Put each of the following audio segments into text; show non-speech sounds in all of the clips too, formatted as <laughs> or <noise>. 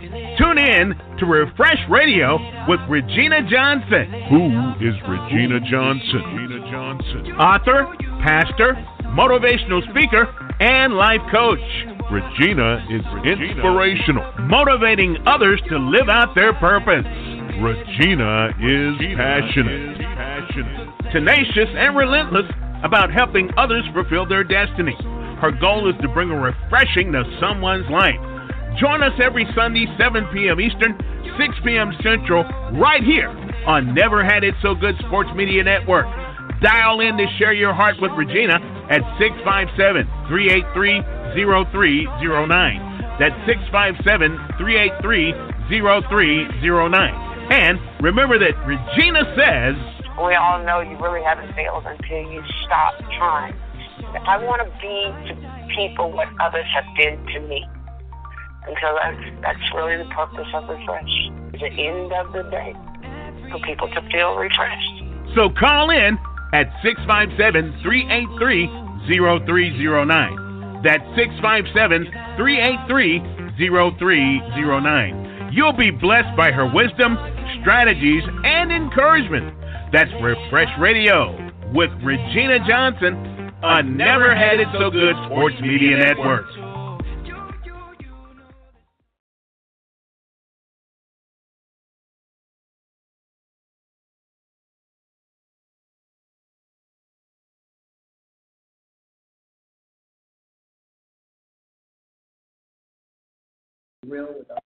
Tune in to Refresh Radio with Regina Johnson. Who is Regina Johnson? Regina Johnson. Author, pastor, motivational speaker, and life coach. Regina is inspirational, motivating others to live out their purpose. Regina is passionate, tenacious, and relentless about helping others fulfill their destiny. Her goal is to bring a refreshing to someone's life. Join us every Sunday, 7 p.m. Eastern, 6 p.m. Central, right here on Never Had It So Good Sports Media Network. Dial in to share your heart with Regina at 657 383 0309. That's 657 383 0309. And remember that Regina says, We all know you really haven't failed until you stop trying. I want to be to people what others have been to me. And so that's, that's really the purpose of Refresh. The end of the day, for people to feel refreshed. So call in at 657 383 0309. That's 657 383 0309. You'll be blessed by her wisdom, strategies, and encouragement. That's Refresh Radio with Regina Johnson on Never Had It So Good Sports Media Network. Real with us.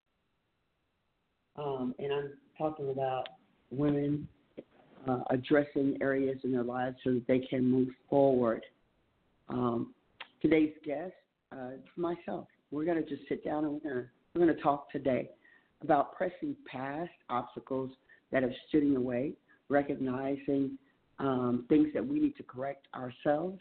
Um, and I'm talking about women uh, addressing areas in their lives so that they can move forward. Um, today's guest, uh, myself, we're going to just sit down and we're going to we're going to talk today about pressing past obstacles that have stood in the way, recognizing um, things that we need to correct ourselves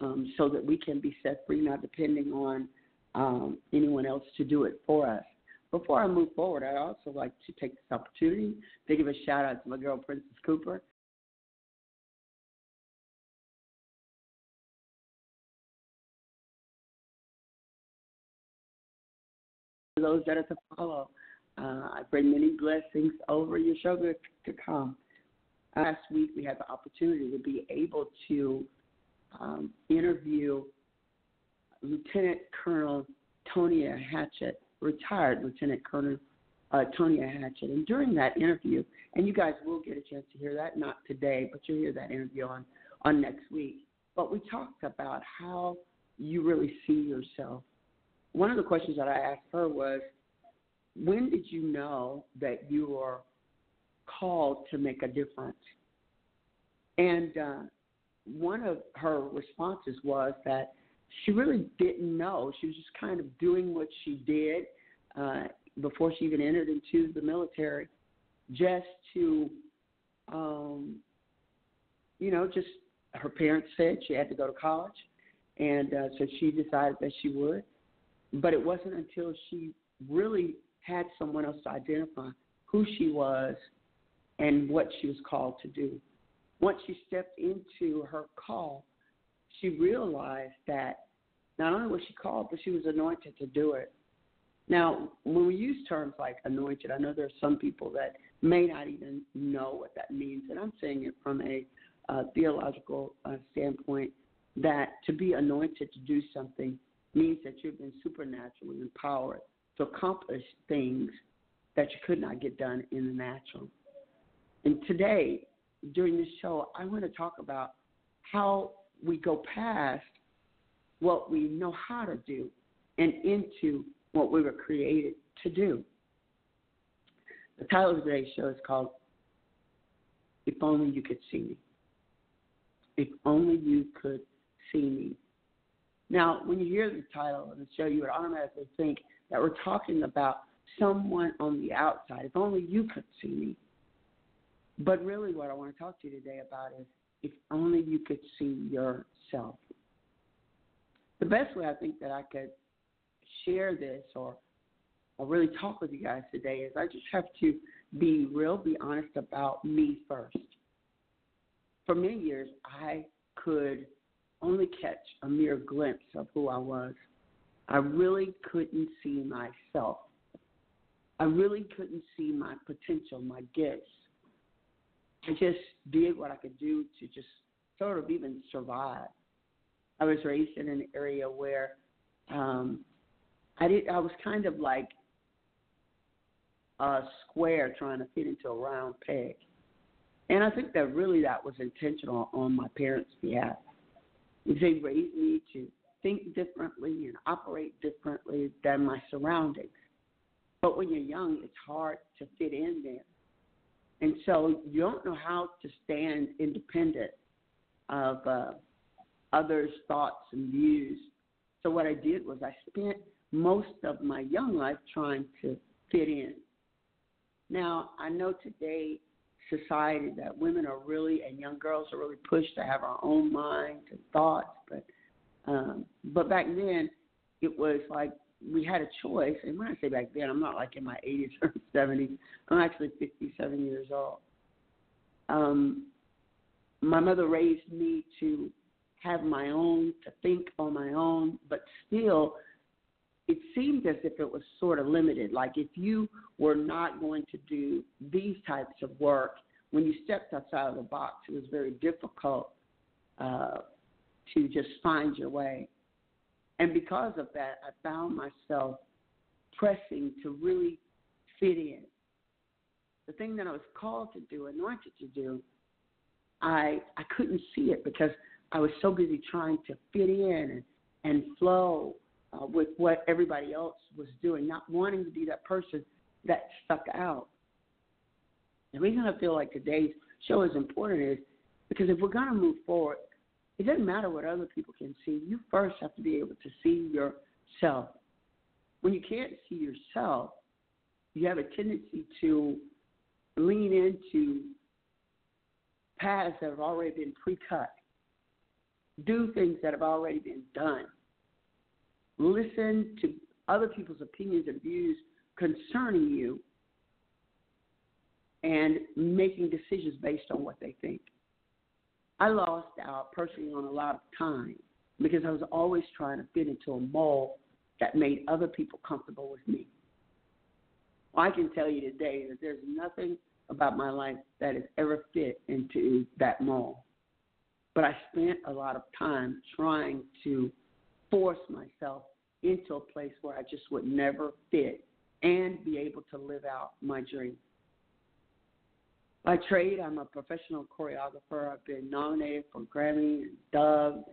um, so that we can be set free, not depending on um, anyone else to do it for us. Before I move forward, I'd also like to take this opportunity to give a shout out to my girl, Princess Cooper. For those that are to follow, uh, I bring many blessings over your show to come. Last week, we had the opportunity to be able to um, interview Lieutenant Colonel Tonia Hatchett, retired Lieutenant Colonel uh, Tonia Hatchett. And during that interview, and you guys will get a chance to hear that, not today, but you'll hear that interview on, on next week. But we talked about how you really see yourself. One of the questions that I asked her was, when did you know that you were called to make a difference? And uh, one of her responses was that she really didn't know. She was just kind of doing what she did uh, before she even entered into the military, just to, um, you know, just her parents said she had to go to college, and uh, so she decided that she would. But it wasn't until she really had someone else to identify who she was and what she was called to do. Once she stepped into her call, she realized that not only was she called, but she was anointed to do it. Now, when we use terms like anointed, I know there are some people that may not even know what that means, and I'm saying it from a uh, theological uh, standpoint that to be anointed to do something means that you've been supernaturally empowered to accomplish things that you could not get done in the natural. And today, during this show, I want to talk about how we go past what we know how to do and into what we were created to do. The title of today's show is called If Only You Could See Me. If Only You Could See Me. Now, when you hear the title of the show, you would automatically think that we're talking about someone on the outside. If only you could see me. But really, what I want to talk to you today about is if only you could see yourself. The best way I think that I could share this or or really talk with you guys today is I just have to be real, be honest about me first. For many years, I could only catch a mere glimpse of who I was. I really couldn't see myself. I really couldn't see my potential, my gifts. I just did what I could do to just sort of even survive. I was raised in an area where um, I did. I was kind of like a square trying to fit into a round peg, and I think that really that was intentional on my parents' behalf. They raised me to think differently and operate differently than my surroundings. But when you're young, it's hard to fit in there. And so you don't know how to stand independent of uh, others' thoughts and views. So what I did was I spent most of my young life trying to fit in. Now, I know today society that women are really and young girls are really pushed to have our own minds and thoughts, but um, but back then it was like we had a choice. And when I say back then, I'm not like in my 80s or <laughs> 70s. I'm actually 57 years old. Um, my mother raised me to have my own, to think on my own, but still, it seemed as if it was sort of limited. Like if you were not going to do these types of work, when you stepped outside of the box, it was very difficult uh, to just find your way. And because of that, I found myself pressing to really fit in. The thing that I was called to do, anointed to do, I I couldn't see it because I was so busy trying to fit in and, and flow uh, with what everybody else was doing, not wanting to be that person that stuck out. The reason I feel like today's show is important is because if we're going to move forward, it doesn't matter what other people can see. You first have to be able to see yourself. When you can't see yourself, you have a tendency to lean into paths that have already been pre cut, do things that have already been done, listen to other people's opinions and views concerning you, and making decisions based on what they think. I lost out personally on a lot of time because I was always trying to fit into a mold that made other people comfortable with me. Well, I can tell you today that there's nothing about my life that has ever fit into that mold. But I spent a lot of time trying to force myself into a place where I just would never fit and be able to live out my dream. By trade, I'm a professional choreographer. I've been nominated for Grammy and Dove.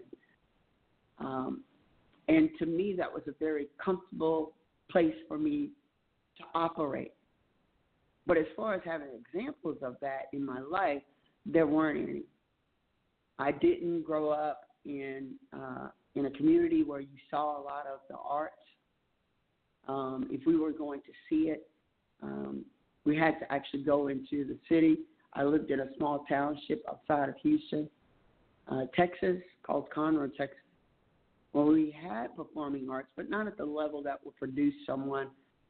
Um, and to me, that was a very comfortable place for me to operate. But as far as having examples of that in my life, there weren't any. I didn't grow up in uh, in a community where you saw a lot of the arts. Um, if we were going to see it, um, we had to actually go into the city. I lived in a small township outside of Houston, uh, Texas, called Conroe, Texas, where we had performing arts, but not at the level that would produce someone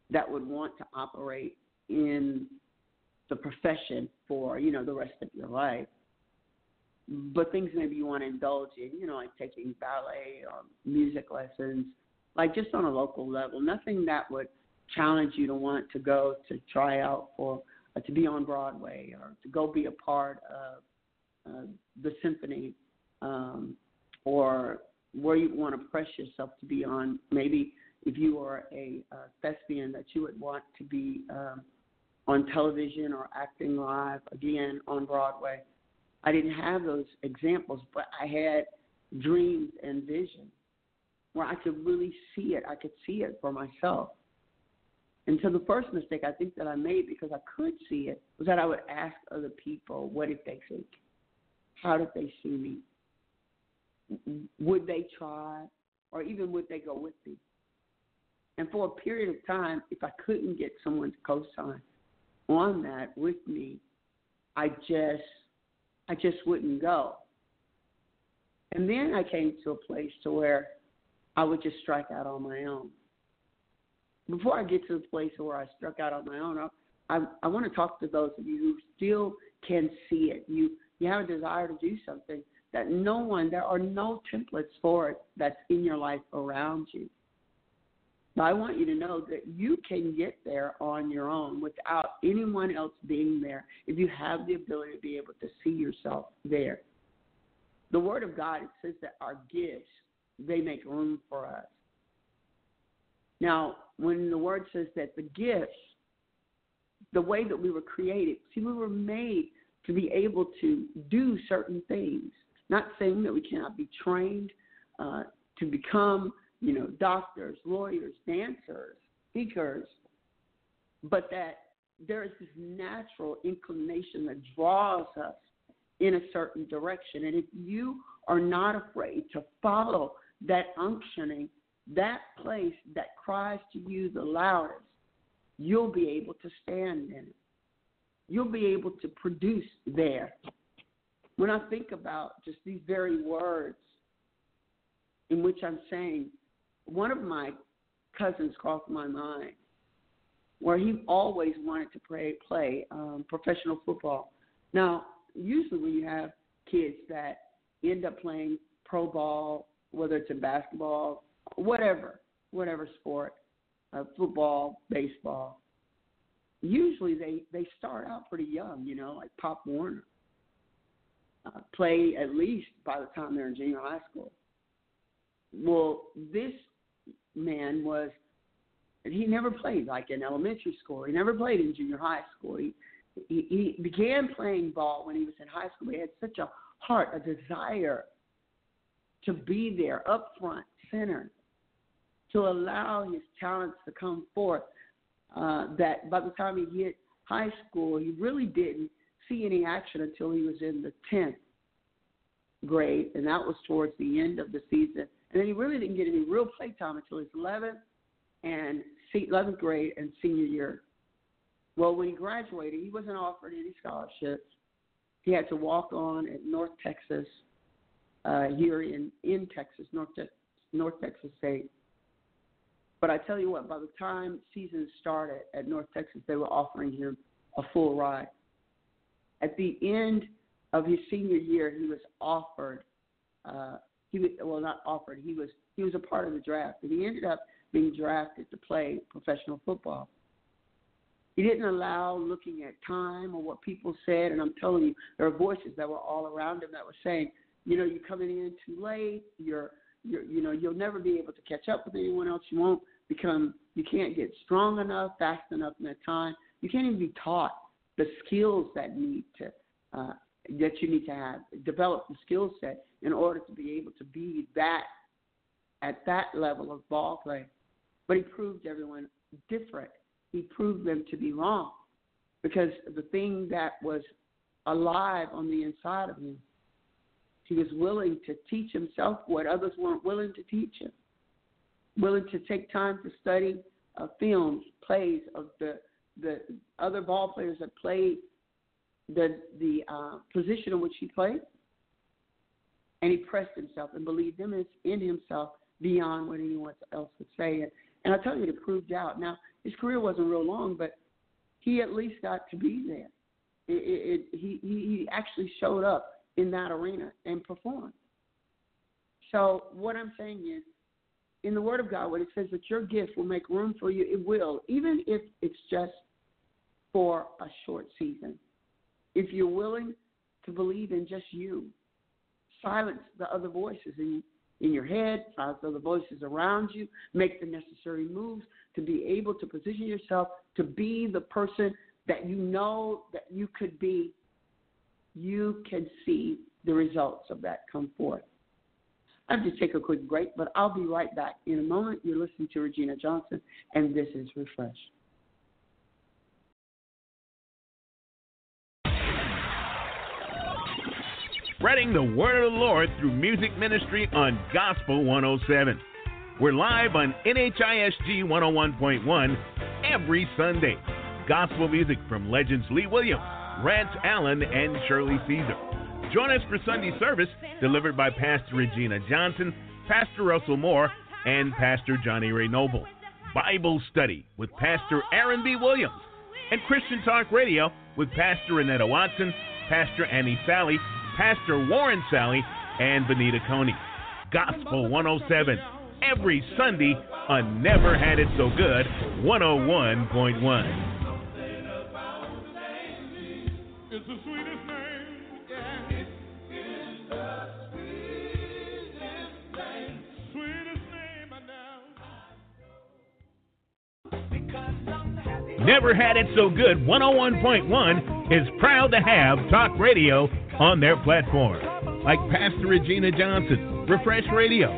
that would want to operate in the profession for you know the rest of your life. But things maybe you want to indulge in, you know, like taking ballet or music lessons, like just on a local level. Nothing that would challenge you to want to go to try out for uh, to be on Broadway or to go be a part of uh, the symphony um, or where you want to press yourself to be on. Maybe if you are a uh, thespian, that you would want to be um, on television or acting live again on Broadway. I didn't have those examples, but I had dreams and visions where I could really see it. I could see it for myself. And so the first mistake I think that I made because I could see it was that I would ask other people, what did they think? How did they see me? Would they try? Or even would they go with me? And for a period of time, if I couldn't get someone to co sign on that with me, I just I just wouldn't go. And then I came to a place to where I would just strike out on my own before I get to the place where I struck out on my own, I I want to talk to those of you who still can see it. You you have a desire to do something that no one there are no templates for it that's in your life around you. But I want you to know that you can get there on your own without anyone else being there if you have the ability to be able to see yourself there. The Word of God it says that our gifts they make room for us. Now, when the Word says that the gifts, the way that we were created, see, we were made to be able to do certain things. Not saying that we cannot be trained uh, to become, you know, doctors, lawyers, dancers, speakers, but that there is this natural inclination that draws us in a certain direction. And if you are not afraid to follow that unctioning, that place that cries to you the loudest, you'll be able to stand in it. You'll be able to produce there. When I think about just these very words in which I'm saying, one of my cousins crossed my mind where he always wanted to play, play um, professional football. Now, usually when you have kids that end up playing pro ball, whether it's in basketball, whatever, whatever sport, uh, football, baseball, usually they they start out pretty young, you know, like Pop Warner. Uh, play at least by the time they're in junior high school. Well, this man was he never played like in elementary school. He never played in junior high school. He he, he began playing ball when he was in high school. He had such a heart, a desire to be there, up front, center, to allow his talents to come forth. Uh, that by the time he hit high school, he really didn't see any action until he was in the 10th grade, and that was towards the end of the season. And then he really didn't get any real play time until his 11th and 11th grade and senior year well, when he graduated, he wasn't offered any scholarships. He had to walk on at North Texas, uh, here in in Texas, North Te- North Texas State. But I tell you what, by the time season started at North Texas, they were offering him a full ride. At the end of his senior year, he was offered. Uh, he well, not offered. He was he was a part of the draft, and he ended up being drafted to play professional football. He didn't allow looking at time or what people said. And I'm telling you, there are voices that were all around him that were saying, you know, you're coming in too late. You're, you're, you know, you'll never be able to catch up with anyone else. You won't become, you can't get strong enough, fast enough in that time. You can't even be taught the skills that need to, uh, that you need to have, develop the skill set in order to be able to be that at that level of ball play. But he proved everyone different he proved them to be wrong because the thing that was alive on the inside of him, he was willing to teach himself what others weren't willing to teach him, willing to take time to study uh, films, plays of the the other ball players that played the the uh, position in which he played, and he pressed himself and believed in, in himself beyond what anyone else would say. And, and I tell you, it proved out. Now, his career wasn't real long, but he at least got to be there. It, it, it, he, he actually showed up in that arena and perform. So what I'm saying is, in the Word of God, when it says that your gift will make room for you, it will, even if it's just for a short season. If you're willing to believe in just you, silence the other voices in in your head, silence other voices around you, make the necessary moves to be able to position yourself to be the person that you know that you could be. You can see the results of that come forth. I have to take a quick break, but I'll be right back in a moment. You're listening to Regina Johnson, and this is Refresh. spreading the word of the Lord through music ministry on Gospel 107. We're live on NHISG 101.1 every Sunday. Gospel music from legends Lee Williams, Rance Allen, and Shirley Caesar. Join us for Sunday service delivered by Pastor Regina Johnson, Pastor Russell Moore, and Pastor Johnny Ray Noble. Bible study with Pastor Aaron B. Williams, and Christian Talk Radio with Pastor Renetta Watson, Pastor Annie Sally, Pastor Warren Sally, and Benita Coney. Gospel 107, every Sunday on Never Had It So Good 101.1. Never Had It So Good. 101.1 is proud to have talk radio on their platform, like Pastor Regina Johnson, Refresh Radio,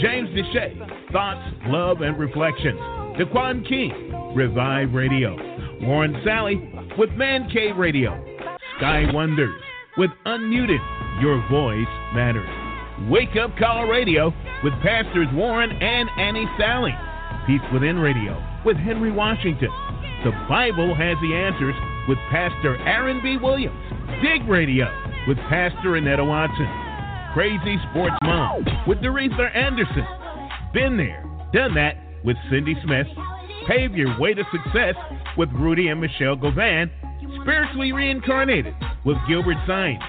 James Deshay, Thoughts, Love, and Reflections, Dequan King, Revive Radio, Warren Sally with Man Cave Radio, Sky Wonders with Unmuted, Your Voice Matters, Wake Up Call Radio with Pastors Warren and Annie Sally, Peace Within Radio with Henry Washington, the Bible has the answers with Pastor Aaron B. Williams. Dig Radio with Pastor Annetta Watson. Crazy Sports Mom with Doretha Anderson. Been there, done that with Cindy Smith. Pave your way to success with Rudy and Michelle Govan. Spiritually reincarnated with Gilbert Sines.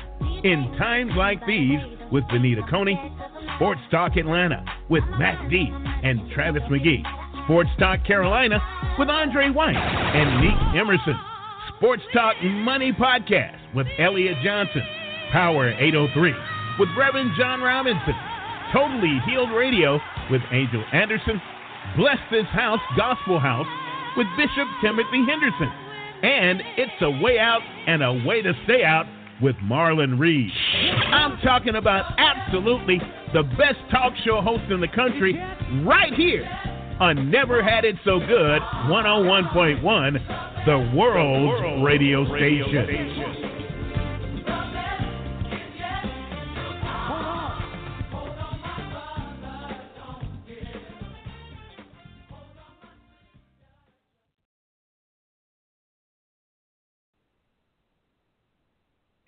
In times like these with Benita Coney. Sports Talk Atlanta with Matt D and Travis McGee. Sports Talk Carolina with Andre White and Nick Emerson. Sports Talk Money Podcast with Elliot Johnson. Power 803 with Reverend John Robinson. Totally Healed Radio with Angel Anderson. Bless This House Gospel House with Bishop Timothy Henderson. And It's a Way Out and a Way to Stay Out with Marlon Reed. I'm talking about absolutely the best talk show host in the country right here on Never Had It So Good 101.1, the world's radio station.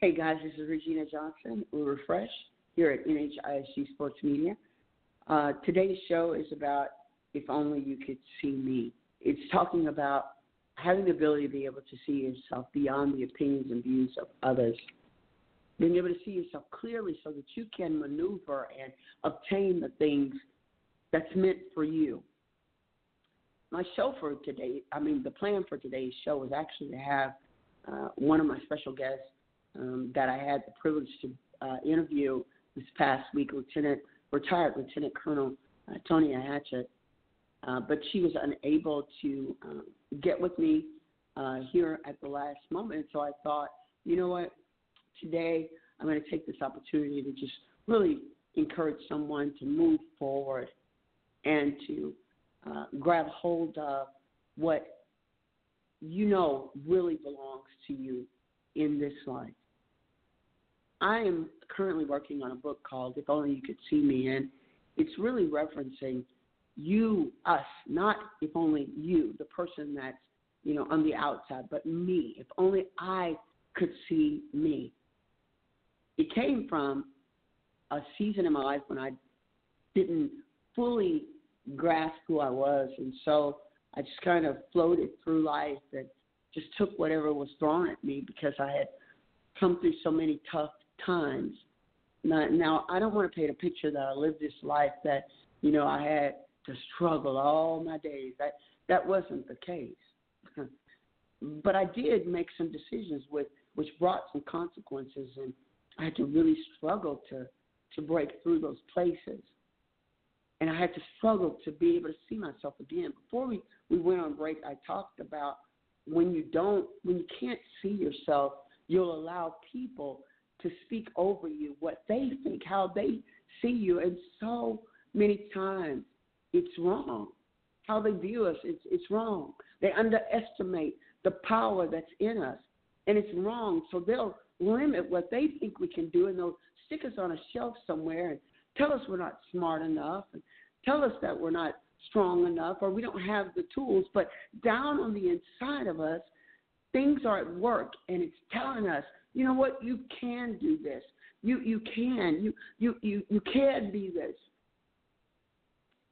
Hey guys, this is Regina Johnson. We're Refresh here at NHISG Sports Media. Uh, today's show is about if only you could see me. It's talking about having the ability to be able to see yourself beyond the opinions and views of others. Being able to see yourself clearly so that you can maneuver and obtain the things that's meant for you. My show for today, I mean, the plan for today's show is actually to have uh, one of my special guests um, that I had the privilege to uh, interview this past week, Lieutenant, retired Lieutenant Colonel uh, Tonya Hatchett. Uh, but she was unable to um, get with me uh, here at the last moment. So I thought, you know what? Today I'm going to take this opportunity to just really encourage someone to move forward and to uh, grab hold of what you know really belongs to you in this life. I am currently working on a book called If Only You Could See Me, and it's really referencing you, us, not if only you, the person that's, you know, on the outside, but me. If only I could see me. It came from a season in my life when I didn't fully grasp who I was. And so I just kind of floated through life and just took whatever was thrown at me because I had come through so many tough times. Now, now I don't want to paint a picture that I lived this life that, you know, I had to struggle all my days. That that wasn't the case. <laughs> but I did make some decisions with which brought some consequences, and I had to really struggle to to break through those places. And I had to struggle to be able to see myself again. Before we, we went on break, I talked about when you don't, when you can't see yourself, you'll allow people to speak over you what they think, how they see you. And so many times it's wrong. How they view us, it's, it's wrong. They underestimate the power that's in us, and it's wrong. So they'll limit what they think we can do, and they'll stick us on a shelf somewhere and tell us we're not smart enough, and tell us that we're not strong enough, or we don't have the tools. But down on the inside of us, things are at work, and it's telling us, you know what, you can do this. You you can. You you you you can be this.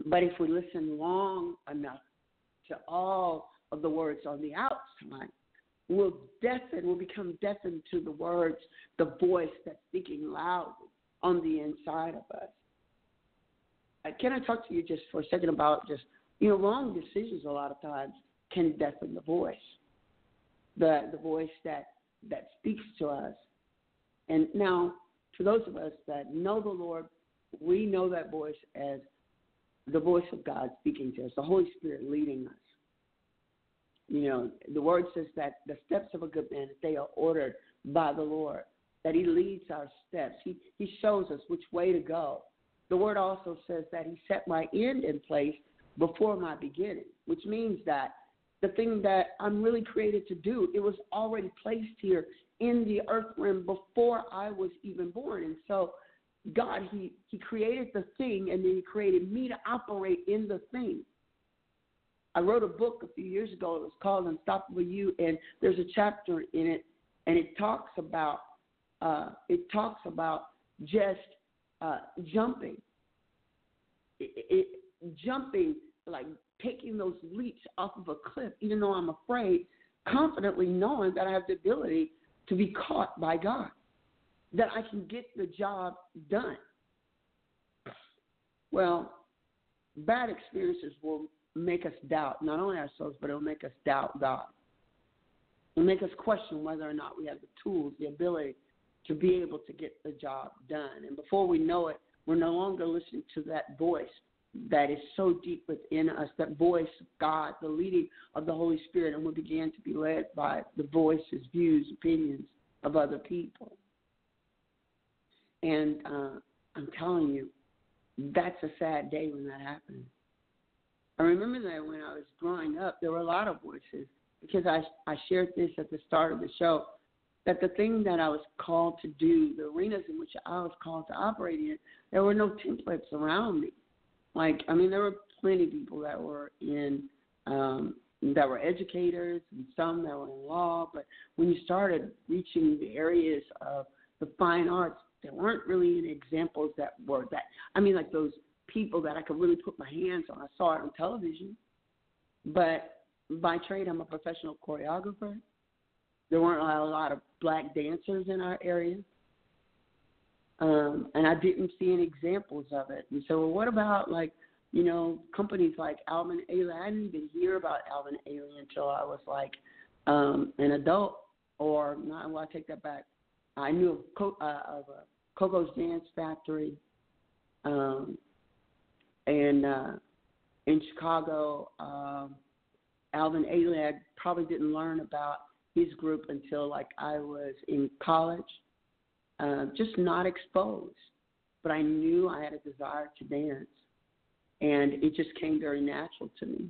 But if we listen long enough to all of the words on the outside, we'll deafen, we'll become deafened to the words, the voice that's speaking loud on the inside of us. Uh, can I talk to you just for a second about just you know wrong decisions a lot of times can deafen the voice, the the voice that that speaks to us. And now, for those of us that know the Lord, we know that voice as the voice of God speaking to us, the Holy Spirit leading us. You know, the word says that the steps of a good man, they are ordered by the Lord, that he leads our steps. He, he shows us which way to go. The word also says that he set my end in place before my beginning, which means that the thing that I'm really created to do, it was already placed here in the earth realm before I was even born. And so God, He He created the thing and then He created me to operate in the thing. I wrote a book a few years ago. It was called Unstoppable You, and there's a chapter in it, and it talks about uh, it talks about just uh, jumping, it, it, jumping like taking those leaps off of a cliff, even though I'm afraid, confidently knowing that I have the ability to be caught by God, that I can get the job done. Well, bad experiences will make us doubt not only ourselves, but it'll make us doubt God. It'll make us question whether or not we have the tools, the ability to be able to get the job done. And before we know it, we're no longer listening to that voice that is so deep within us, that voice of God, the leading of the Holy Spirit, and we began to be led by the voices, views, opinions of other people. And uh, I'm telling you, that's a sad day when that happens. I remember that when I was growing up, there were a lot of voices because I I shared this at the start of the show that the thing that I was called to do, the arenas in which I was called to operate in, there were no templates around me. Like, I mean, there were plenty of people that were in, um, that were educators and some that were in law. But when you started reaching the areas of the fine arts, there weren't really any examples that were that. I mean, like those people that I could really put my hands on. I saw it on television. But by trade, I'm a professional choreographer. There weren't a lot of black dancers in our area. Um, and I didn't see any examples of it. And so, what about like, you know, companies like Alvin Ailey? I didn't even hear about Alvin Ailey until I was like um, an adult, or not. Well, I take that back. I knew of, Co- uh, of uh, Coco's Dance Factory, um, and uh, in Chicago, um, Alvin Ailey. I probably didn't learn about his group until like I was in college uh, just not exposed. But I knew I had a desire to dance, and it just came very natural to me.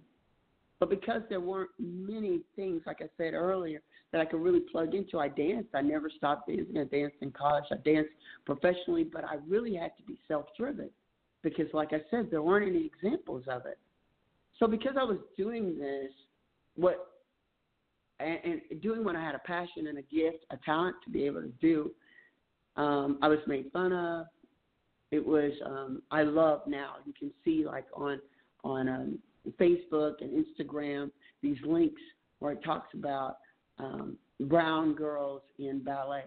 But because there weren't many things, like I said earlier, that I could really plug into, I danced. I never stopped dancing. I danced in college. I danced professionally, but I really had to be self driven because, like I said, there weren't any examples of it. So because I was doing this, what and, and doing what I had a passion and a gift, a talent to be able to do, um, I was made fun of. It was um, I love now. You can see like on on um, Facebook and Instagram these links where it talks about um, brown girls in ballet,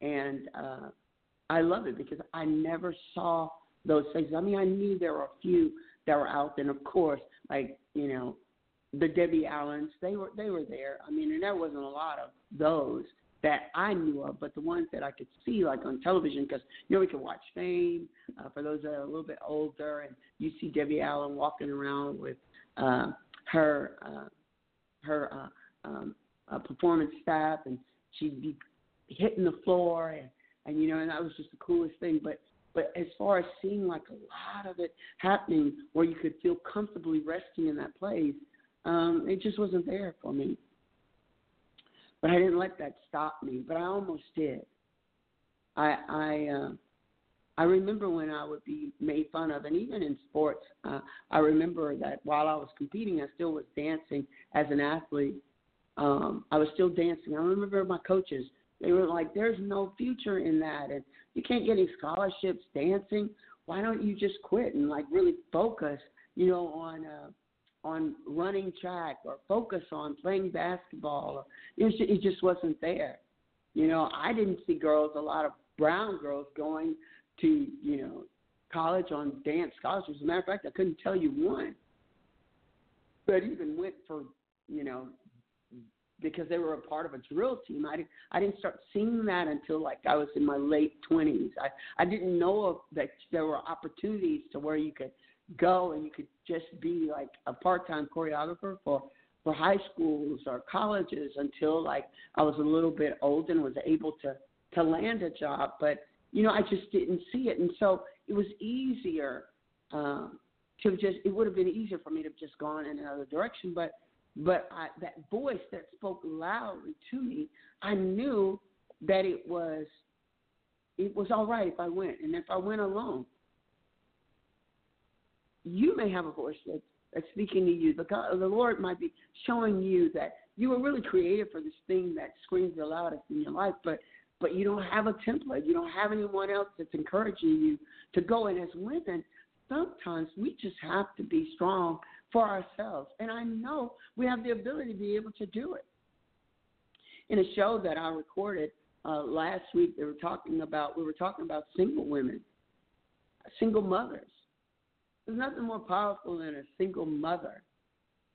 and uh, I love it because I never saw those faces. I mean, I knew there were a few that were out there, and of course, like you know, the Debbie Allens, they were they were there. I mean, and there wasn't a lot of those, that I knew of, but the ones that I could see like on television, because you know we can watch Fame uh, for those that are a little bit older, and you see Debbie Allen walking around with uh, her uh, her uh, um, uh, performance staff, and she'd be hitting the floor, and and you know, and that was just the coolest thing. But but as far as seeing like a lot of it happening, where you could feel comfortably resting in that place, um, it just wasn't there for me. But I didn't let that stop me. But I almost did. I I uh, I remember when I would be made fun of, and even in sports, uh, I remember that while I was competing, I still was dancing as an athlete. Um, I was still dancing. I remember my coaches; they were like, "There's no future in that, and you can't get any scholarships dancing. Why don't you just quit and like really focus, you know, on uh, on running track or focus on playing basketball. It, it just wasn't there. You know, I didn't see girls, a lot of brown girls going to, you know, college on dance scholarships. As a matter of fact, I couldn't tell you one that even went for, you know, because they were a part of a drill team. I didn't I didn't start seeing that until like I was in my late twenties. I I didn't know of that there were opportunities to where you could go and you could just be like a part time choreographer for for high schools or colleges until like I was a little bit old and was able to to land a job. But you know I just didn't see it, and so it was easier. Um, to just it would have been easier for me to have just gone in another direction but but I, that voice that spoke loudly to me, I knew that it was it was all right if I went, and if I went alone. You may have a voice that, that's speaking to you. The God, the Lord might be showing you that you were really created for this thing that screams the loudest in your life, but but you don't have a template. You don't have anyone else that's encouraging you to go. And as women, sometimes we just have to be strong for ourselves. And I know we have the ability to be able to do it. In a show that I recorded uh, last week, they were talking about we were talking about single women, single mothers. There's nothing more powerful than a single mother,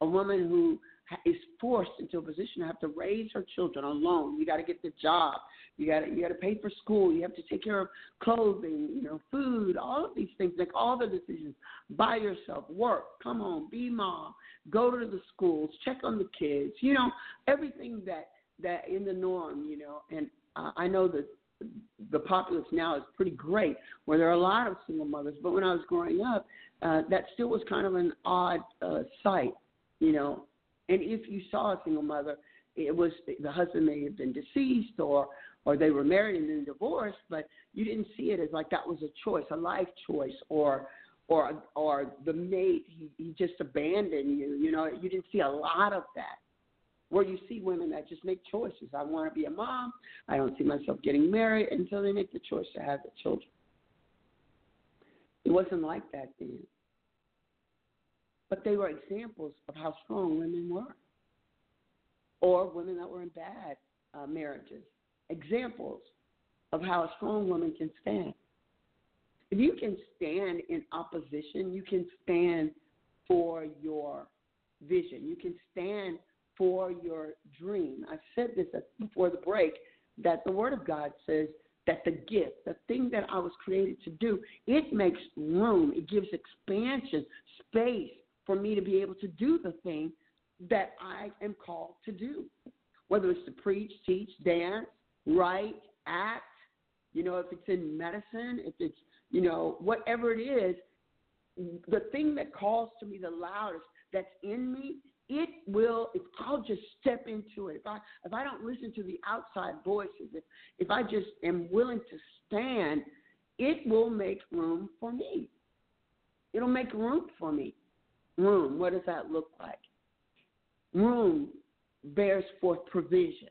a woman who is forced into a position to have to raise her children alone. You got to get the job. You got to you got to pay for school. You have to take care of clothing, you know, food, all of these things. Make all the decisions by yourself. Work, come home, be mom, go to the schools, check on the kids. You know, everything that that in the norm. You know, and uh, I know that the populace now is pretty great, where there are a lot of single mothers. But when I was growing up, uh, that still was kind of an odd uh, sight. You know, and if you saw a single mother, it was the husband may have been deceased or or they were married and then divorced, but you didn't see it as like that was a choice, a life choice, or or or the mate he, he just abandoned you. You know, you didn't see a lot of that. Where you see women that just make choices. I want to be a mom. I don't see myself getting married until they make the choice to have the children. It wasn't like that then. But they were examples of how strong women were, or women that were in bad uh, marriages. Examples of how a strong woman can stand. If you can stand in opposition, you can stand for your vision. You can stand for your dream. I said this before the break that the Word of God says that the gift, the thing that I was created to do, it makes room, it gives expansion, space for me to be able to do the thing that I am called to do. Whether it's to preach, teach, dance, write, act, you know, if it's in medicine, if it's, you know, whatever it is, the thing that calls to me the loudest that's in me, it will if I'll just step into it. If I if I don't listen to the outside voices, if if I just am willing to stand, it will make room for me. It'll make room for me. Room, what does that look like? Room bears forth provision.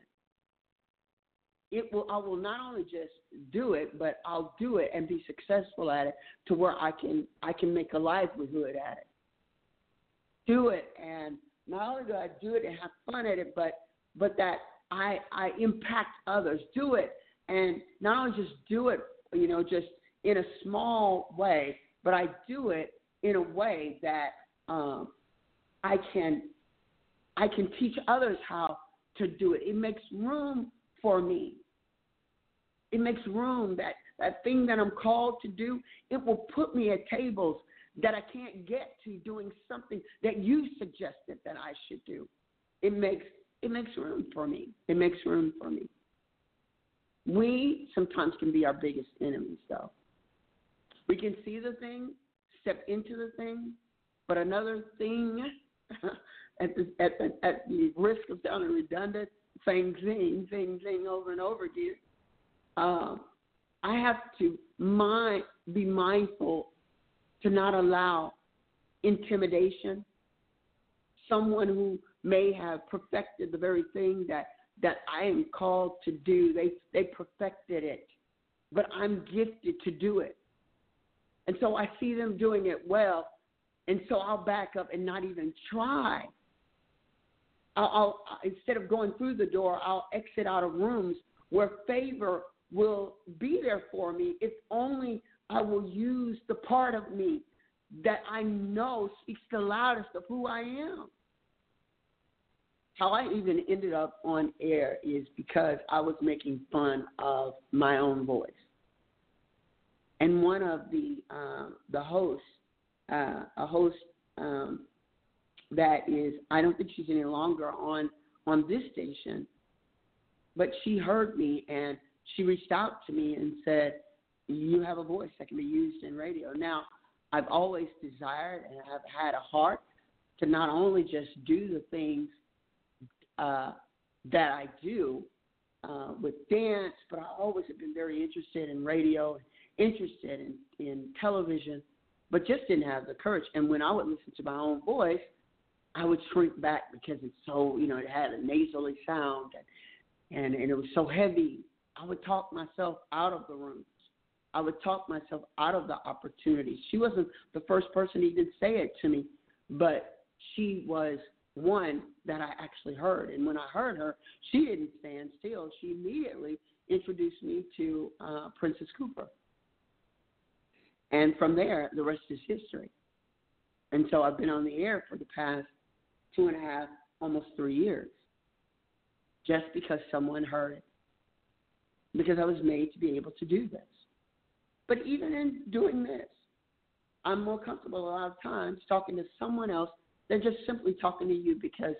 It will I will not only just do it, but I'll do it and be successful at it to where I can I can make a livelihood at it. Do it and not only do I do it and have fun at it, but but that I I impact others. Do it and not only just do it, you know, just in a small way, but I do it in a way that um, I can I can teach others how to do it. It makes room for me. It makes room that that thing that I'm called to do. It will put me at tables that I can't get to doing something that you suggested that I should do. It makes it makes room for me. It makes room for me. We sometimes can be our biggest enemies, though. We can see the thing, step into the thing, but another thing, <laughs> at the at the, at the risk of sounding redundant, saying zing, zing, thing over and over again, um, I have to mind, be mindful to not allow intimidation. Someone who may have perfected the very thing that that I am called to do, they they perfected it, but I'm gifted to do it, and so I see them doing it well and so I'll back up and not even try. I'll, I'll instead of going through the door, I'll exit out of rooms where favor will be there for me if only I will use the part of me that I know speaks the loudest of who I am. How I even ended up on air is because I was making fun of my own voice. And one of the um, the hosts, uh, a host um, that is, I don't think she's any longer on on this station, but she heard me and she reached out to me and said, "You have a voice that can be used in radio." Now, I've always desired and have had a heart to not only just do the things uh, that I do uh, with dance, but I always have been very interested in radio, interested in, in television, but just didn't have the courage. And when I would listen to my own voice, I would shrink back because it's so, you know, it had a nasally sound and, and, and it was so heavy. I would talk myself out of the rooms. I would talk myself out of the opportunity. She wasn't the first person to even say it to me, but she was one that I actually heard. And when I heard her, she didn't stand still. She immediately introduced me to uh, Princess Cooper. And from there, the rest is history. And so I've been on the air for the past two and a half, almost three years, just because someone heard it. Because I was made to be able to do this. But even in doing this, I'm more comfortable a lot of times talking to someone else than just simply talking to you because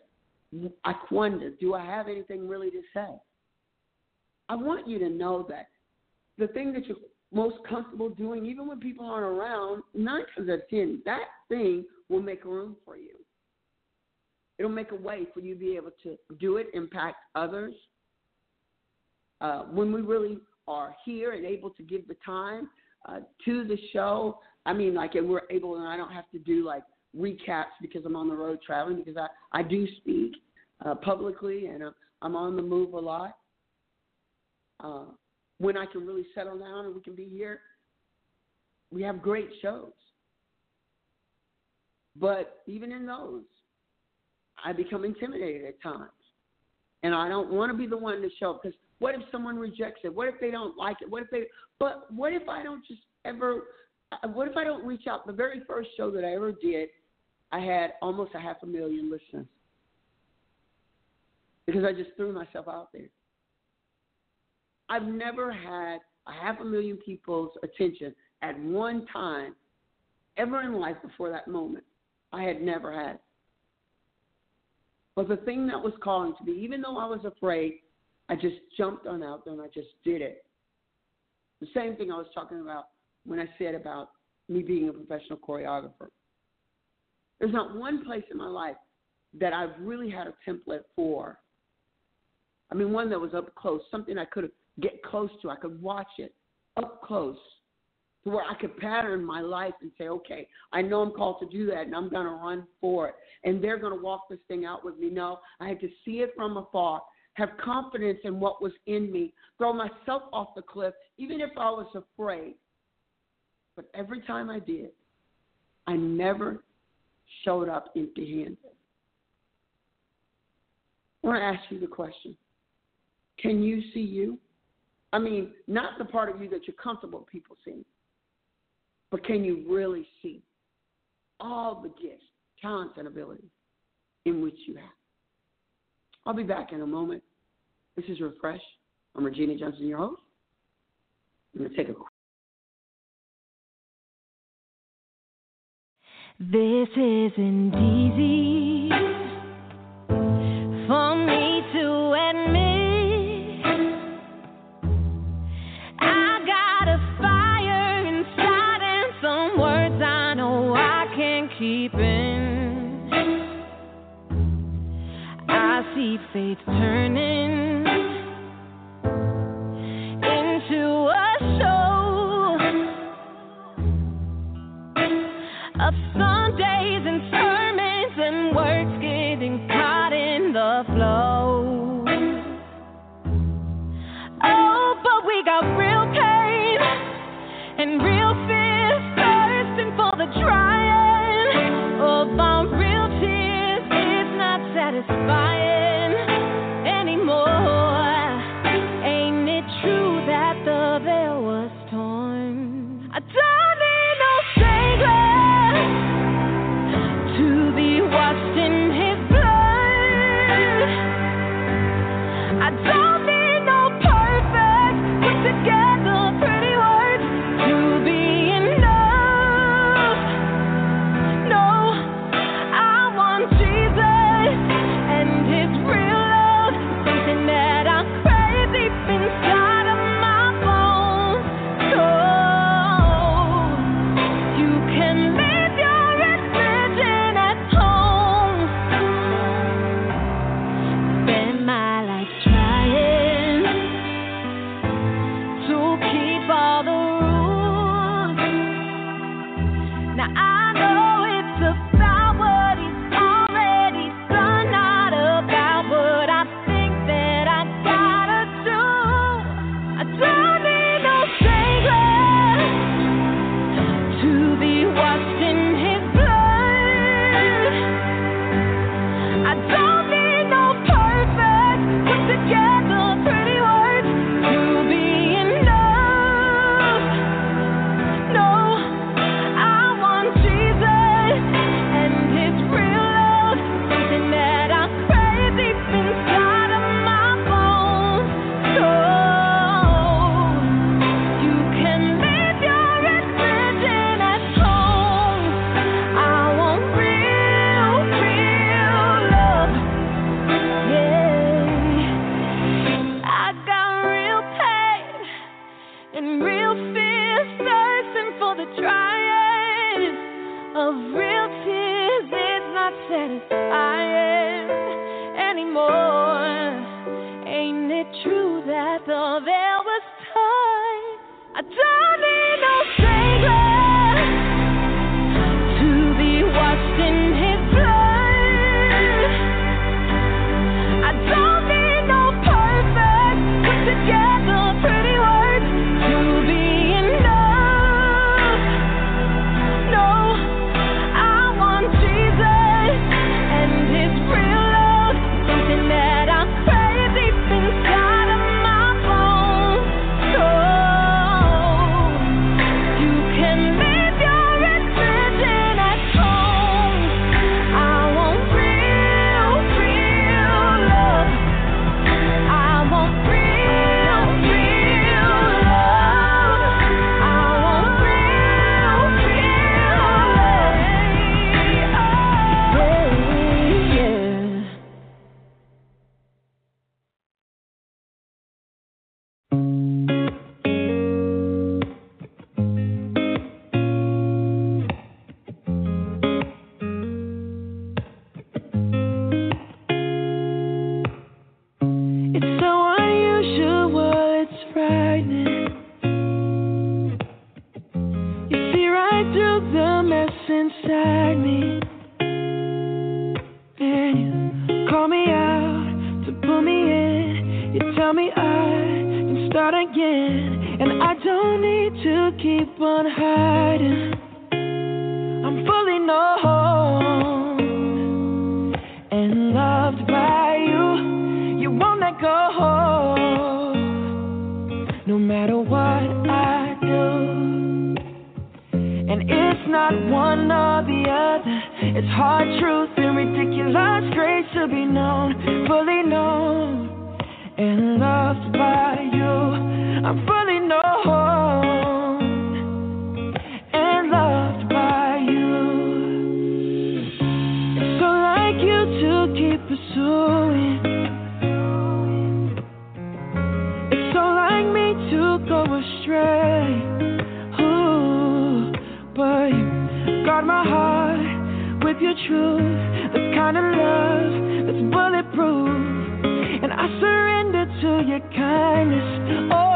I wonder, do I have anything really to say? I want you to know that the thing that you're most comfortable doing, even when people aren't around, nine times out of ten, that thing will make room for you. It'll make a way for you to be able to do it, impact others. Uh, when we really are here and able to give the time uh, to the show, I mean, like, and we're able, and I don't have to do like recaps because I'm on the road traveling because I, I do speak uh, publicly and uh, I'm on the move a lot. Uh, when I can really settle down and we can be here, we have great shows. But even in those, I become intimidated at times. And I don't want to be the one to show because what if someone rejects it? What if they don't like it? What if they, but what if I don't just ever, what if I don't reach out? The very first show that I ever did, I had almost a half a million listeners because I just threw myself out there. I've never had a half a million people's attention at one time ever in life before that moment. I had never had. But the thing that was calling to me, even though I was afraid, I just jumped on out there and I just did it. The same thing I was talking about when I said about me being a professional choreographer. There's not one place in my life that I've really had a template for. I mean, one that was up close, something I could get close to. I could watch it up close to where I could pattern my life and say, okay, I know I'm called to do that and I'm going to run for it. And they're going to walk this thing out with me. No, I had to see it from afar, have confidence in what was in me, throw myself off the cliff, even if I was afraid. But every time I did, I never showed up empty handed. I want to ask you the question Can you see you? I mean, not the part of you that you're comfortable people seeing, but can you really see all the gifts, talents, and abilities in which you have? I'll be back in a moment. This is Refresh. I'm Regina Johnson, your host. I'm going to take a This isn't easy for me to admit. I got a fire inside and some words I know I can't keep in. I see faith turning last time. I don't need no one or the other. It's hard truth and ridiculous grace to be known, fully known, and loved by you. I'm fully known. truth, the kind of love that's bulletproof. And I surrender to your kindness. Oh,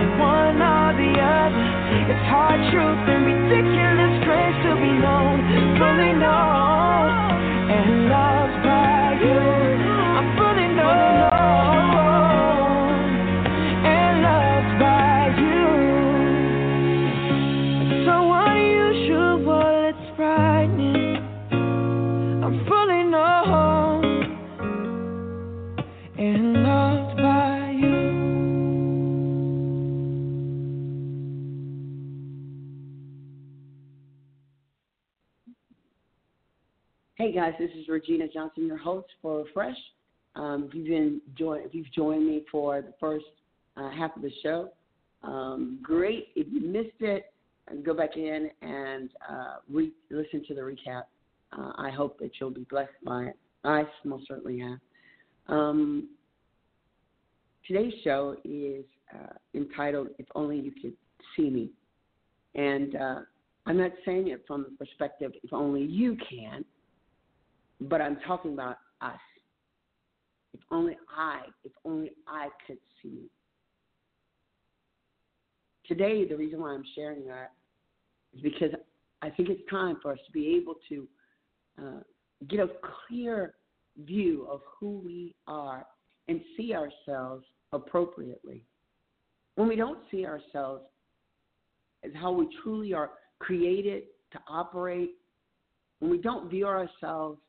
only one or the other. It's hard truth and ridiculous grace to be known, fully known. Hey guys, this is Regina Johnson, your host for Refresh. Um, if you've been join, if you've joined me for the first uh, half of the show, um, great. If you missed it, uh, go back in and uh, re- listen to the recap. Uh, I hope that you'll be blessed by it. I most certainly am. Um, today's show is uh, entitled "If Only You Could See Me," and uh, I'm not saying it from the perspective "If only you can." But I'm talking about us. If only I, if only I could see. Today, the reason why I'm sharing that is because I think it's time for us to be able to uh, get a clear view of who we are and see ourselves appropriately. When we don't see ourselves as how we truly are created to operate, when we don't view ourselves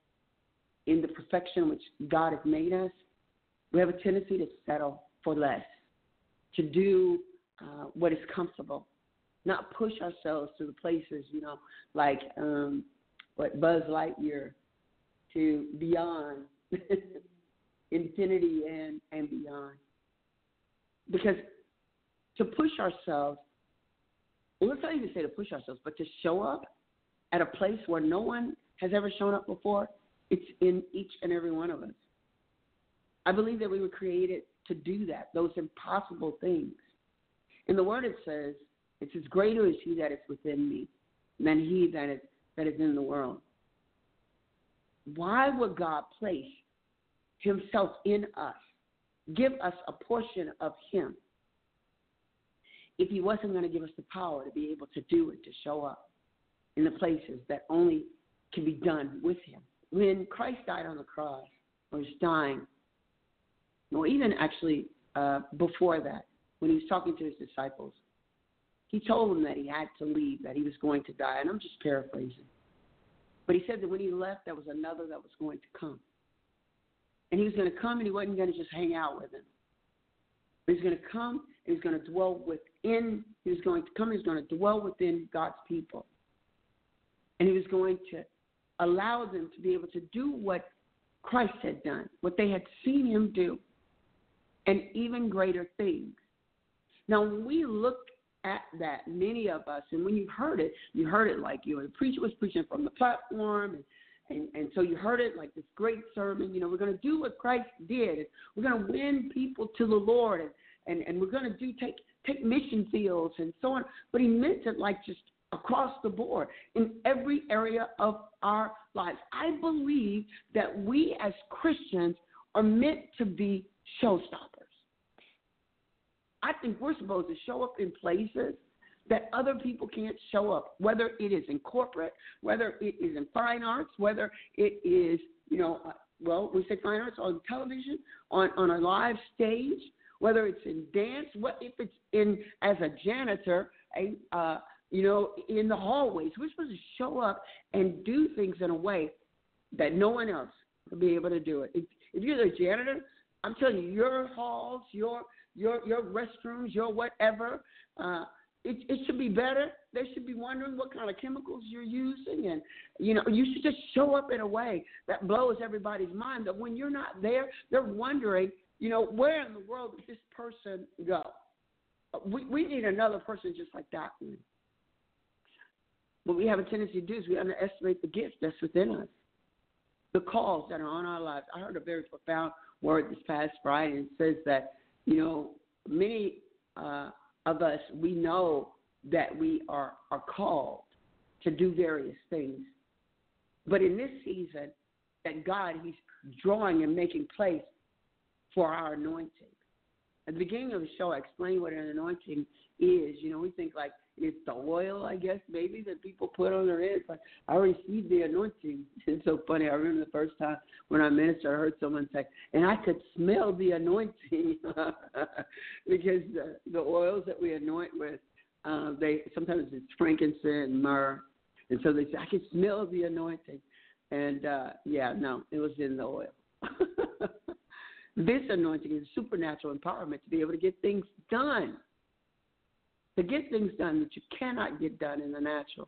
in the perfection which God has made us, we have a tendency to settle for less, to do uh, what is comfortable, not push ourselves to the places, you know, like um, what Buzz Lightyear to beyond <laughs> infinity and, and beyond. Because to push ourselves, well, let's not even say to push ourselves, but to show up at a place where no one has ever shown up before, it's in each and every one of us. I believe that we were created to do that, those impossible things. In the Word, it says, it's as Greater is He that is within me than He that is, that is in the world. Why would God place Himself in us, give us a portion of Him, if He wasn't going to give us the power to be able to do it, to show up in the places that only can be done with Him? When Christ died on the cross, or was dying, or even actually uh, before that, when he was talking to his disciples, he told them that he had to leave, that he was going to die. And I'm just paraphrasing. But he said that when he left, there was another that was going to come. And he was going to come and he wasn't going to just hang out with him. He was going to come and he was going to dwell within, he was going to come, he was going to dwell within God's people. And he was going to allow them to be able to do what Christ had done, what they had seen him do, and even greater things. Now, when we look at that, many of us, and when you heard it, you heard it like you know, the preacher was preaching from the platform, and, and, and so you heard it like this great sermon. You know, we're going to do what Christ did, we're going to win people to the Lord, and, and, and we're going to do take take mission fields and so on. But he meant it like just across the board in every area of our lives. I believe that we as Christians are meant to be showstoppers. I think we're supposed to show up in places that other people can't show up, whether it is in corporate, whether it is in fine arts, whether it is, you know, uh, well, we say fine arts on television, on, on a live stage, whether it's in dance, what if it's in as a janitor, a uh, you know, in the hallways. We're supposed to show up and do things in a way that no one else will be able to do it. If, if you're the janitor, I'm telling you, your halls, your your your restrooms, your whatever, uh, it it should be better. They should be wondering what kind of chemicals you're using, and you know, you should just show up in a way that blows everybody's mind. That when you're not there, they're wondering, you know, where in the world did this person go? We we need another person just like that one what we have a tendency to do is we underestimate the gift that's within us, the calls that are on our lives. I heard a very profound word this past Friday. It says that, you know, many uh, of us, we know that we are, are called to do various things. But in this season, that God, He's drawing and making place for our anointing. At the beginning of the show, I explained what an anointing is. You know, we think like it's the oil, I guess, maybe that people put on their heads. Like I received the anointing. <laughs> It's so funny. I remember the first time when I ministered, I heard someone say, and I could smell the anointing <laughs> because the, the oils that we anoint with, uh, they sometimes it's frankincense and myrrh, and so they say I can smell the anointing. And uh, yeah, no, it was in the oil. <laughs> this anointing is supernatural empowerment to be able to get things done to get things done that you cannot get done in the natural.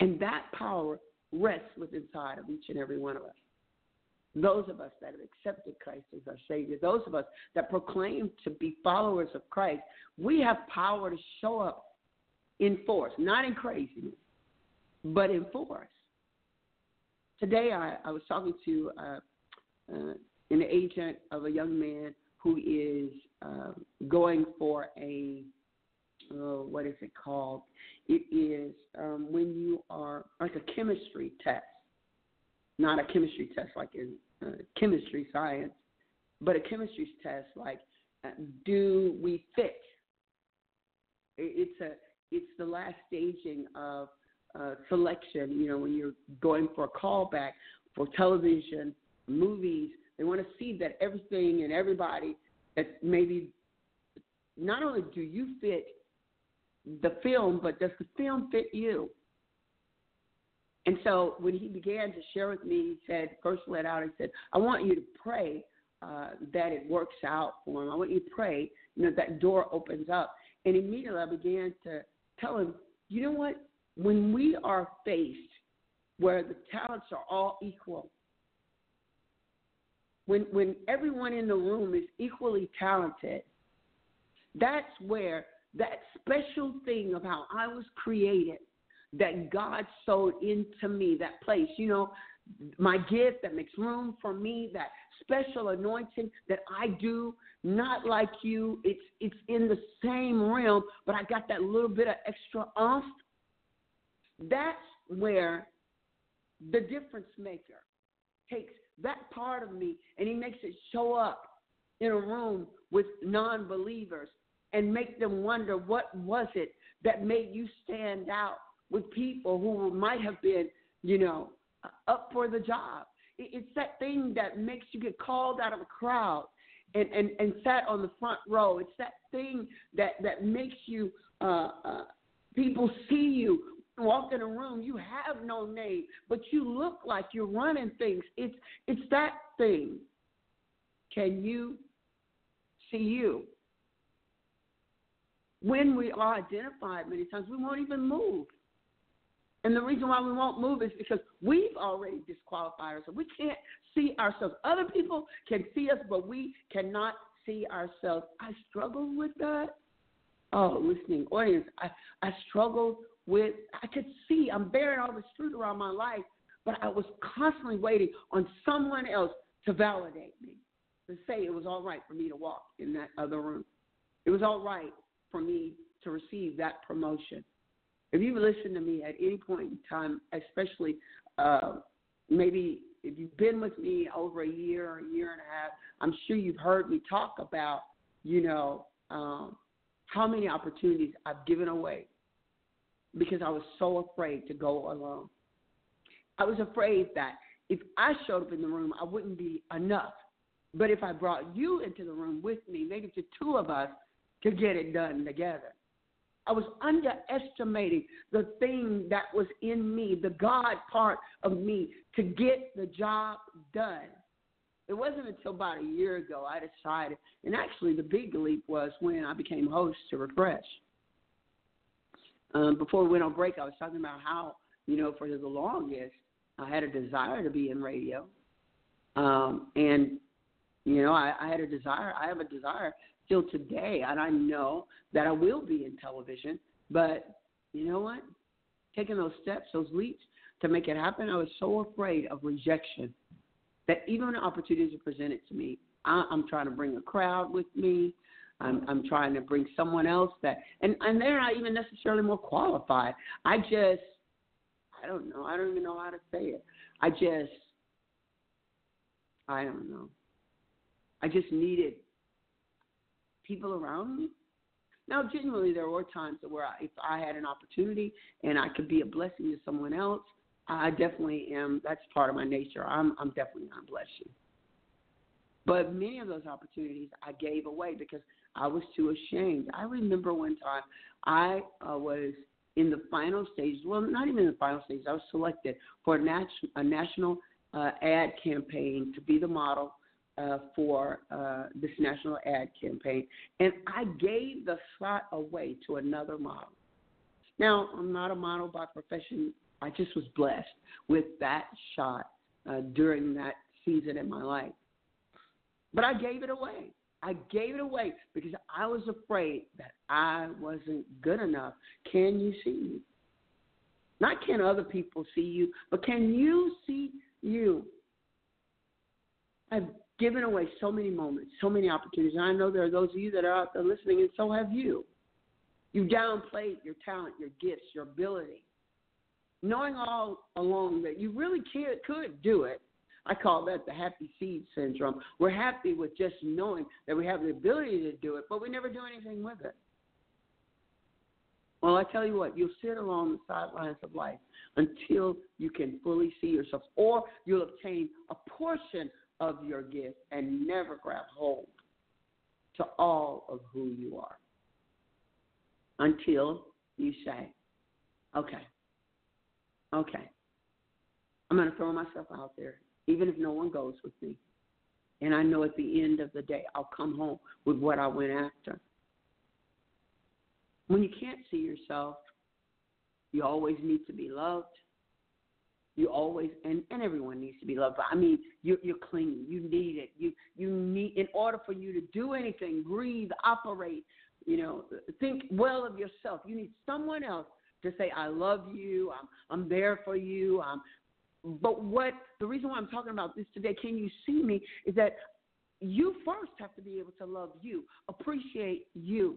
And that power rests within inside of each and every one of us. Those of us that have accepted Christ as our Savior, those of us that proclaim to be followers of Christ, we have power to show up in force, not in craziness, but in force. Today, I, I was talking to uh, uh, an agent of a young man who is uh, going for a oh, what is it called? It is um, when you are like a chemistry test, not a chemistry test like in uh, chemistry science, but a chemistry test like uh, do we fit? It's a it's the last staging of uh, selection. You know, when you're going for a callback for television, movies, they want to see that everything and everybody that maybe not only do you fit the film, but does the film fit you? And so when he began to share with me, he said, first let out, he said, I want you to pray uh, that it works out for him. I want you to pray, you know, that door opens up. And immediately I began to tell him, you know what? When we are faced where the talents are all equal, when when everyone in the room is equally talented, that's where that special thing of how I was created that God sowed into me, that place, you know, my gift that makes room for me, that special anointing that I do, not like you. It's it's in the same realm, but I got that little bit of extra off. That's where the difference maker takes that part of me and he makes it show up in a room with non believers and make them wonder what was it that made you stand out with people who might have been, you know, up for the job. It's that thing that makes you get called out of a crowd and, and, and sat on the front row. It's that thing that, that makes you, uh, uh, people see you walk in a room, you have no name, but you look like you're running things. It's, it's that thing. Can you see you? When we are identified many times, we won't even move. And the reason why we won't move is because we've already disqualified ourselves. We can't see ourselves. Other people can see us, but we cannot see ourselves. I struggle with that. Oh, listening audience, I, I struggled with, I could see, I'm bearing all this fruit around my life, but I was constantly waiting on someone else to validate me, to say it was all right for me to walk in that other room. It was all right for me to receive that promotion. If you've listened to me at any point in time, especially uh, maybe if you've been with me over a year or a year and a half, I'm sure you've heard me talk about, you know, um, how many opportunities I've given away because I was so afraid to go alone. I was afraid that if I showed up in the room, I wouldn't be enough. But if I brought you into the room with me, maybe the two of us, to get it done together. I was underestimating the thing that was in me, the God part of me, to get the job done. It wasn't until about a year ago I decided, and actually the big leap was when I became host to Refresh. Um, before we went on break, I was talking about how, you know, for the longest, I had a desire to be in radio. Um, and, you know, I, I had a desire, I have a desire still today, and I know that I will be in television. But you know what? Taking those steps, those leaps to make it happen, I was so afraid of rejection that even when opportunities are presented to me, I, I'm trying to bring a crowd with me. I'm, I'm trying to bring someone else that, and, and they're not even necessarily more qualified. I just, I don't know. I don't even know how to say it. I just, I don't know. I just needed people around me Now, genuinely, there were times where I, if I had an opportunity and I could be a blessing to someone else, I definitely am. That's part of my nature. I'm, I'm definitely going to bless you. But many of those opportunities I gave away because I was too ashamed. I remember one time I uh, was in the final stage. Well, not even in the final stage. I was selected for a, nat- a national uh, ad campaign to be the model uh, for uh, this national ad campaign, and I gave the slot away to another model. Now, I'm not a model by profession. I just was blessed with that shot uh, during that season in my life. But I gave it away. I gave it away because I was afraid that I wasn't good enough. Can you see me? Not can other people see you, but can you see you? I've given away so many moments, so many opportunities. And I know there are those of you that are out there listening, and so have you. You downplayed your talent, your gifts, your ability. Knowing all along that you really could, could do it. I call that the happy seed syndrome. We're happy with just knowing that we have the ability to do it, but we never do anything with it. Well, I tell you what, you'll sit along the sidelines of life until you can fully see yourself, or you'll obtain a portion of your gift and never grab hold to all of who you are until you say, okay, okay, I'm going to throw myself out there, even if no one goes with me. And I know at the end of the day, I'll come home with what I went after. When you can't see yourself, you always need to be loved. You always and, and everyone needs to be loved. I mean, you're you're clingy. You need it. You you need in order for you to do anything, breathe, operate. You know, think well of yourself. You need someone else to say, "I love you. I'm I'm there for you. I'm." But what the reason why I'm talking about this today, can you see me? Is that you first have to be able to love you, appreciate you,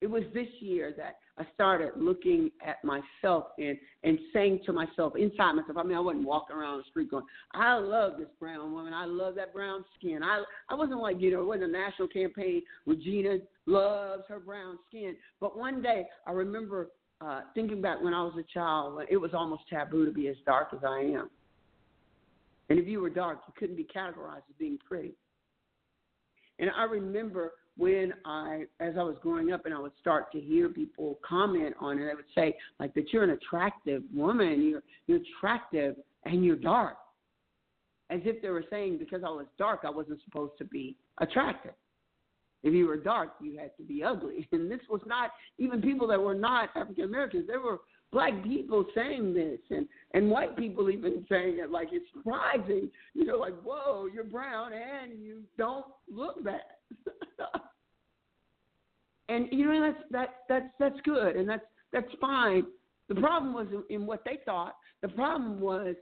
it was this year that I started looking at myself and and saying to myself inside myself. I mean, I wasn't walking around the street going, "I love this brown woman. I love that brown skin." I I wasn't like you know, it wasn't a national campaign. Regina loves her brown skin. But one day, I remember uh, thinking back when I was a child, it was almost taboo to be as dark as I am. And if you were dark, you couldn't be categorized as being pretty. And I remember when I, as I was growing up, and I would start to hear people comment on it, they would say like that you're an attractive woman, you're you're attractive, and you're dark, as if they were saying because I was dark, I wasn't supposed to be attractive. If you were dark, you had to be ugly. <laughs> And this was not even people that were not African Americans. There were black people saying this and and white people even saying it like it's surprising you know like whoa you're brown and you don't look bad <laughs> and you know that's that that's that's good and that's that's fine. The problem was in, what they thought. The problem was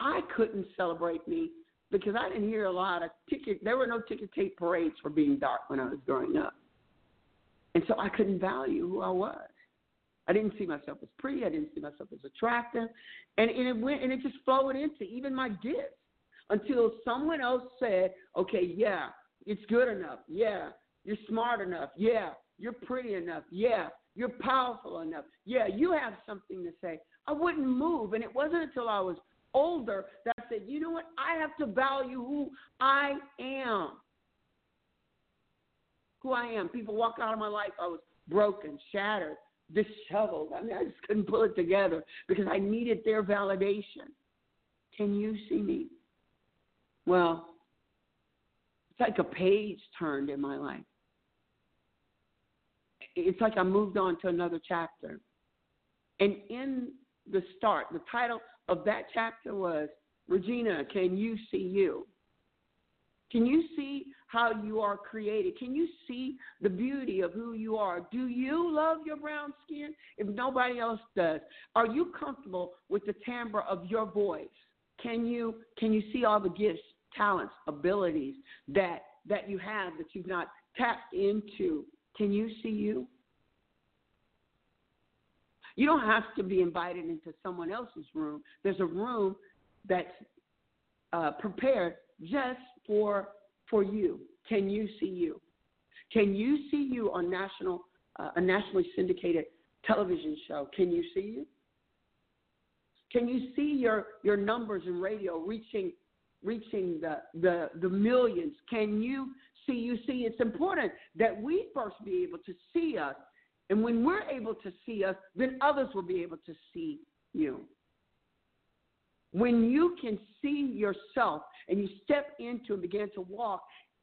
I couldn't celebrate me because I didn't hear a lot of ticket. There were no ticker tape parades for being dark when I was growing up, and so I couldn't value who I was. I didn't see myself as pretty. I didn't see myself as attractive, and, and it went and it just flowed into even my gifts until someone else said, "Okay, yeah, it's good enough. Yeah, you're smart enough. Yeah. You're pretty enough. Yeah. You're powerful enough. Yeah. You have something to say. I wouldn't move. And it wasn't until I was older that I said, you know what? I have to value who I am. Who I am. People walk out of my life. I was broken, shattered, disheveled. I mean, I just couldn't pull it together because I needed their validation. Can you see me? Well, it's like a page turned in my life it's like I moved on to another chapter. And in the start, the title of that chapter was Regina, Can You See You? Can you see how you are created? Can you see the beauty of who you are? Do you love your brown skin if nobody else does? Are you comfortable with the timbre of your voice? Can you can you see all the gifts, talents, abilities that that you have that you've not tapped into? Can you see you? You don't have to be invited into someone else's room. There's a room that's uh, prepared just for for you. Can you see you? Can you see you on national, uh, a nationally syndicated television show? Can you see you? Can you see your, your numbers in radio reaching reaching the, the, the millions? Can you see you see it's important that we first be able to see us. And when we're able to see us, then others will be able to see you. When you can see yourself and you step into and begin to walk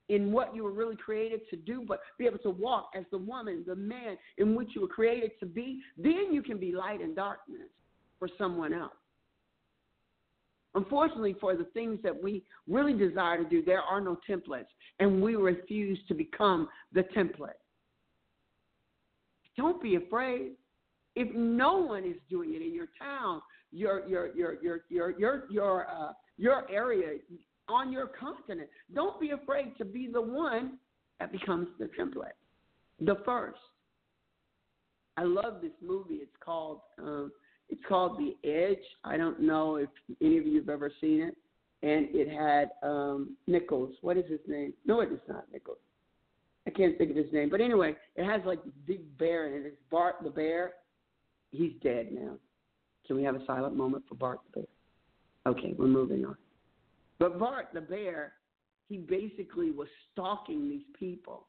in what you were really created to do, but be able to walk as the woman, the man in which you were created to be, then you can be light in darkness for someone else. Unfortunately, for the things that we really desire to do, there are no templates, and we refuse to become the template. Don't be afraid. If no one is doing it in your town, your your your your your your your uh, your area, on your continent, don't be afraid to be the one that becomes the template, the first. I love this movie. It's called um, it's called The Edge. I don't know if any of you have ever seen it. And it had um, Nichols. What is his name? No, it is not Nichols. I can't think of his name. But anyway, it has like this big bear in it. It's Bart the bear. He's dead now. Can we have a silent moment for Bart the bear? Okay, we're moving on. But Bart the bear, he basically was stalking these people.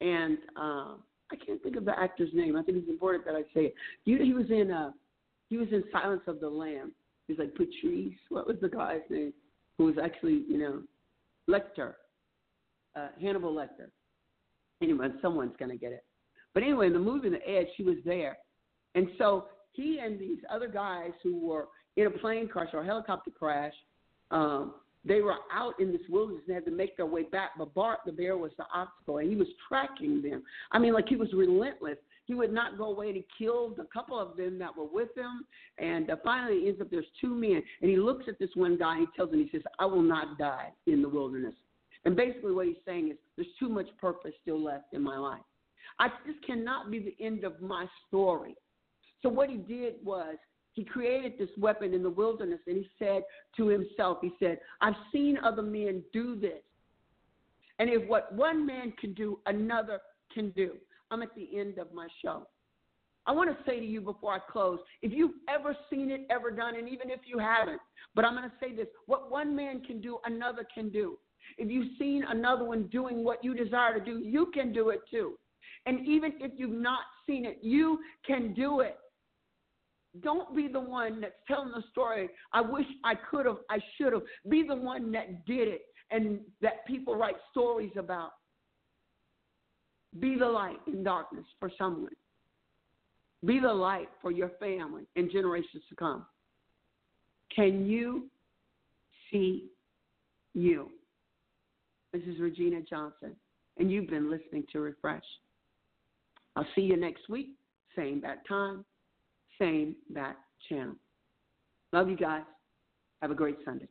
And uh, I can't think of the actor's name. I think it's important that I say it. He, was in uh, he was in Silence of the Lamb. He's like Patrice. What was the guy's name? Who was actually, you know, Lecter, uh, Hannibal Lecter. Anyway, someone's gonna get it. But anyway, in the movie The Edge, she was there, and so he and these other guys who were in a plane crash or a helicopter crash, um, they were out in this wilderness and had to make their way back. But Bart the bear was the obstacle, and he was tracking them. I mean, like he was relentless he would not go away and he killed a couple of them that were with him. And uh, finally, it ends up there's two men. And he looks at this one guy and he tells him, he says, I will not die in the wilderness. And basically, what he's saying is, there's too much purpose still left in my life. I, this cannot be the end of my story. So, what he did was, he created this weapon in the wilderness and he said to himself, he said, I've seen other men do this. And if what one man can do, another can do. I'm at the end of my show. I want to say to you before I close if you've ever seen it, ever done, and even if you haven't, but I'm going to say this what one man can do, another can do. If you've seen another one doing what you desire to do, you can do it too. And even if you've not seen it, you can do it. Don't be the one that's telling the story. I wish I could have, I should have. Be the one that did it and that people write stories about. Be the light in darkness for someone. Be the light for your family and generations to come. Can you see you? This is Regina Johnson, and you've been listening to Refresh. I'll see you next week, same bat time, same bat channel. Love you guys. Have a great Sunday.